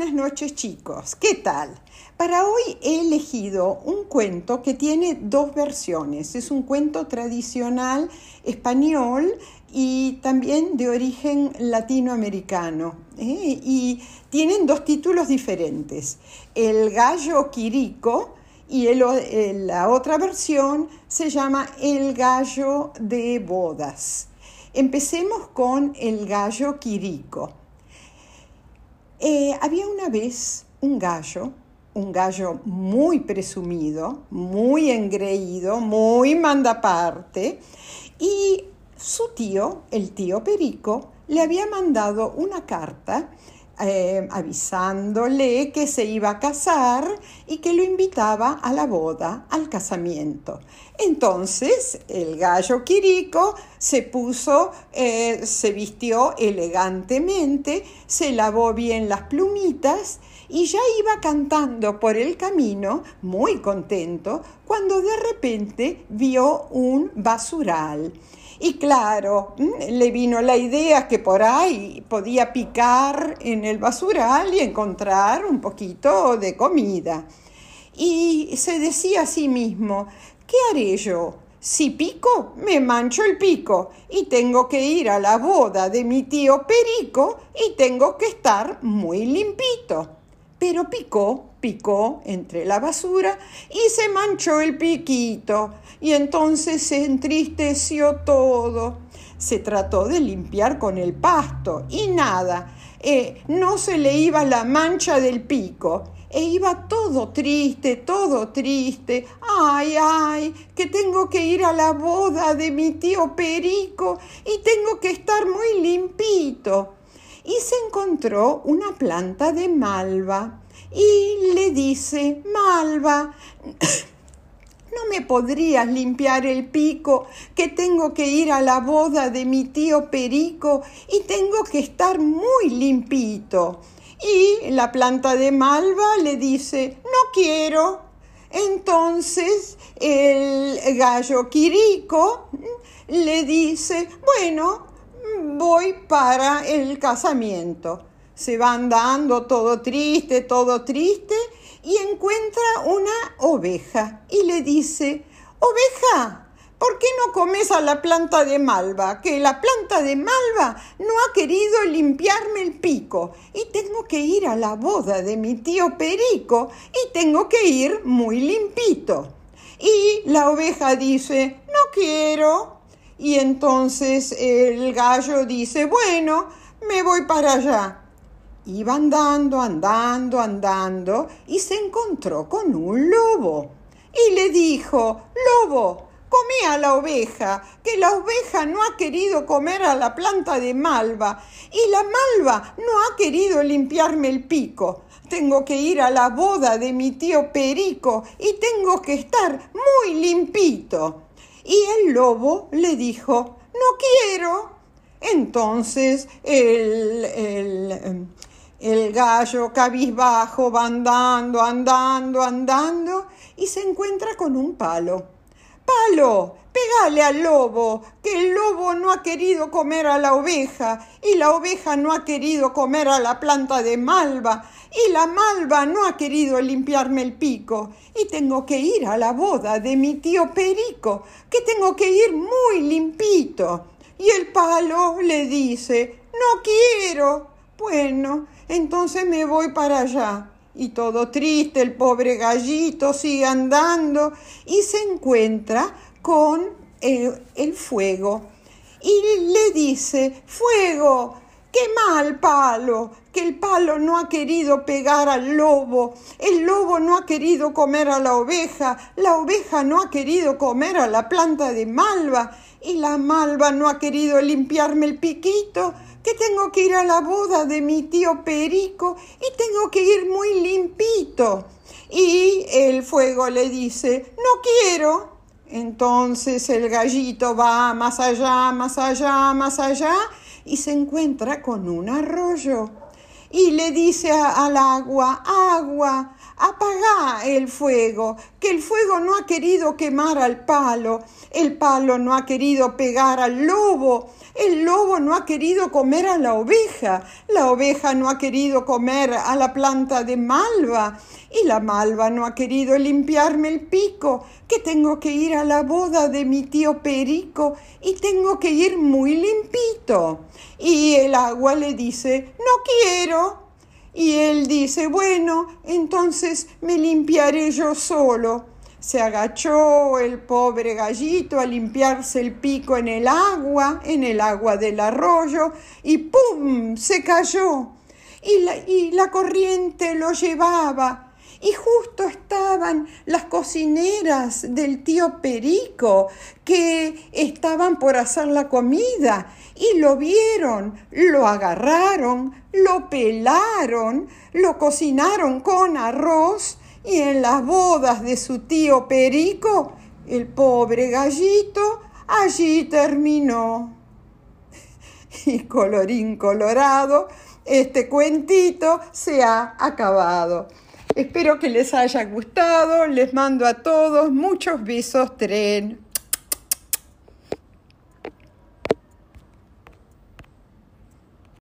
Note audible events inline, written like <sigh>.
buenas noches chicos. ¿Qué tal? Para hoy he elegido un cuento que tiene dos versiones. Es un cuento tradicional español y también de origen latinoamericano. ¿eh? Y tienen dos títulos diferentes. El gallo Quirico y la otra versión se llama El gallo de bodas. Empecemos con el gallo Quirico. Había una vez un gallo, un gallo muy presumido, muy engreído, muy mandaparte, y su tío, el tío Perico, le había mandado una carta eh, avisándole que se iba a casar y que lo invitaba a la boda, al casamiento. Entonces el gallo Quirico se puso, eh, se vistió elegantemente, se lavó bien las plumitas y ya iba cantando por el camino, muy contento, cuando de repente vio un basural. Y claro, mm, le vino la idea que por ahí podía picar en el basural y encontrar un poquito de comida. Y se decía a sí mismo, ¿qué haré yo? Si pico, me mancho el pico y tengo que ir a la boda de mi tío Perico y tengo que estar muy limpito. Pero picó, picó entre la basura y se manchó el piquito y entonces se entristeció todo. Se trató de limpiar con el pasto y nada, eh, no se le iba la mancha del pico e iba todo triste, todo triste. Ay, ay, que tengo que ir a la boda de mi tío Perico y tengo que estar muy limpito y se encontró una planta de malva y le dice, Malva, <coughs> ¿no me podrías limpiar el pico que tengo que ir a la boda de mi tío Perico y tengo que estar muy limpito? Y la planta de malva le dice, no quiero. Entonces el gallo Quirico le dice, bueno, voy para el casamiento. Se va andando todo triste, todo triste, y encuentra una oveja y le dice, oveja, ¿por qué no comes a la planta de malva? Que la planta de malva no ha querido limpiarme el pico y tengo que ir a la boda de mi tío Perico y tengo que ir muy limpito. Y la oveja dice, no quiero. Y entonces el gallo dice, bueno, me voy para allá. Iba andando, andando, andando y se encontró con un lobo. Y le dijo, lobo, comí a la oveja, que la oveja no ha querido comer a la planta de malva y la malva no ha querido limpiarme el pico. Tengo que ir a la boda de mi tío Perico y tengo que estar muy limpito. Y el lobo le dijo, no quiero. Entonces el, el, el gallo cabizbajo va andando, andando, andando y se encuentra con un palo. Palo, pégale al lobo, que el lobo no ha querido comer a la oveja y la oveja no ha querido comer a la planta de malva y la malva no ha querido limpiarme el pico y tengo que ir a la boda de mi tío Perico, que tengo que ir muy limpito. Y el palo le dice, no quiero. Bueno, entonces me voy para allá. Y todo triste, el pobre gallito sigue andando y se encuentra con el, el fuego. Y le dice, fuego, Qué mal palo, que el palo no ha querido pegar al lobo, el lobo no ha querido comer a la oveja, la oveja no ha querido comer a la planta de malva y la malva no ha querido limpiarme el piquito, que tengo que ir a la boda de mi tío Perico y tengo que ir muy limpito. Y el fuego le dice, no quiero. Entonces el gallito va más allá, más allá, más allá y se encuentra con un arroyo y le dice al agua, agua, apagá el fuego, que el fuego no ha querido quemar al palo, el palo no ha querido pegar al lobo, el lobo no ha querido comer a la oveja, la oveja no ha querido comer a la planta de malva. Y la malva no ha querido limpiarme el pico, que tengo que ir a la boda de mi tío Perico y tengo que ir muy limpito. Y el agua le dice, no quiero, y él dice, bueno, entonces me limpiaré yo solo. Se agachó el pobre gallito a limpiarse el pico en el agua, en el agua del arroyo, y ¡pum! se cayó. Y la, y la corriente lo llevaba y justo estaban las cocineras del tío Perico que estaban por hacer la comida y lo vieron, lo agarraron, lo pelaron, lo cocinaron con arroz y en las bodas de su tío Perico, el pobre gallito allí terminó. Y colorín colorado, este cuentito se ha acabado. Espero que les haya gustado. Les mando a todos muchos besos, tren.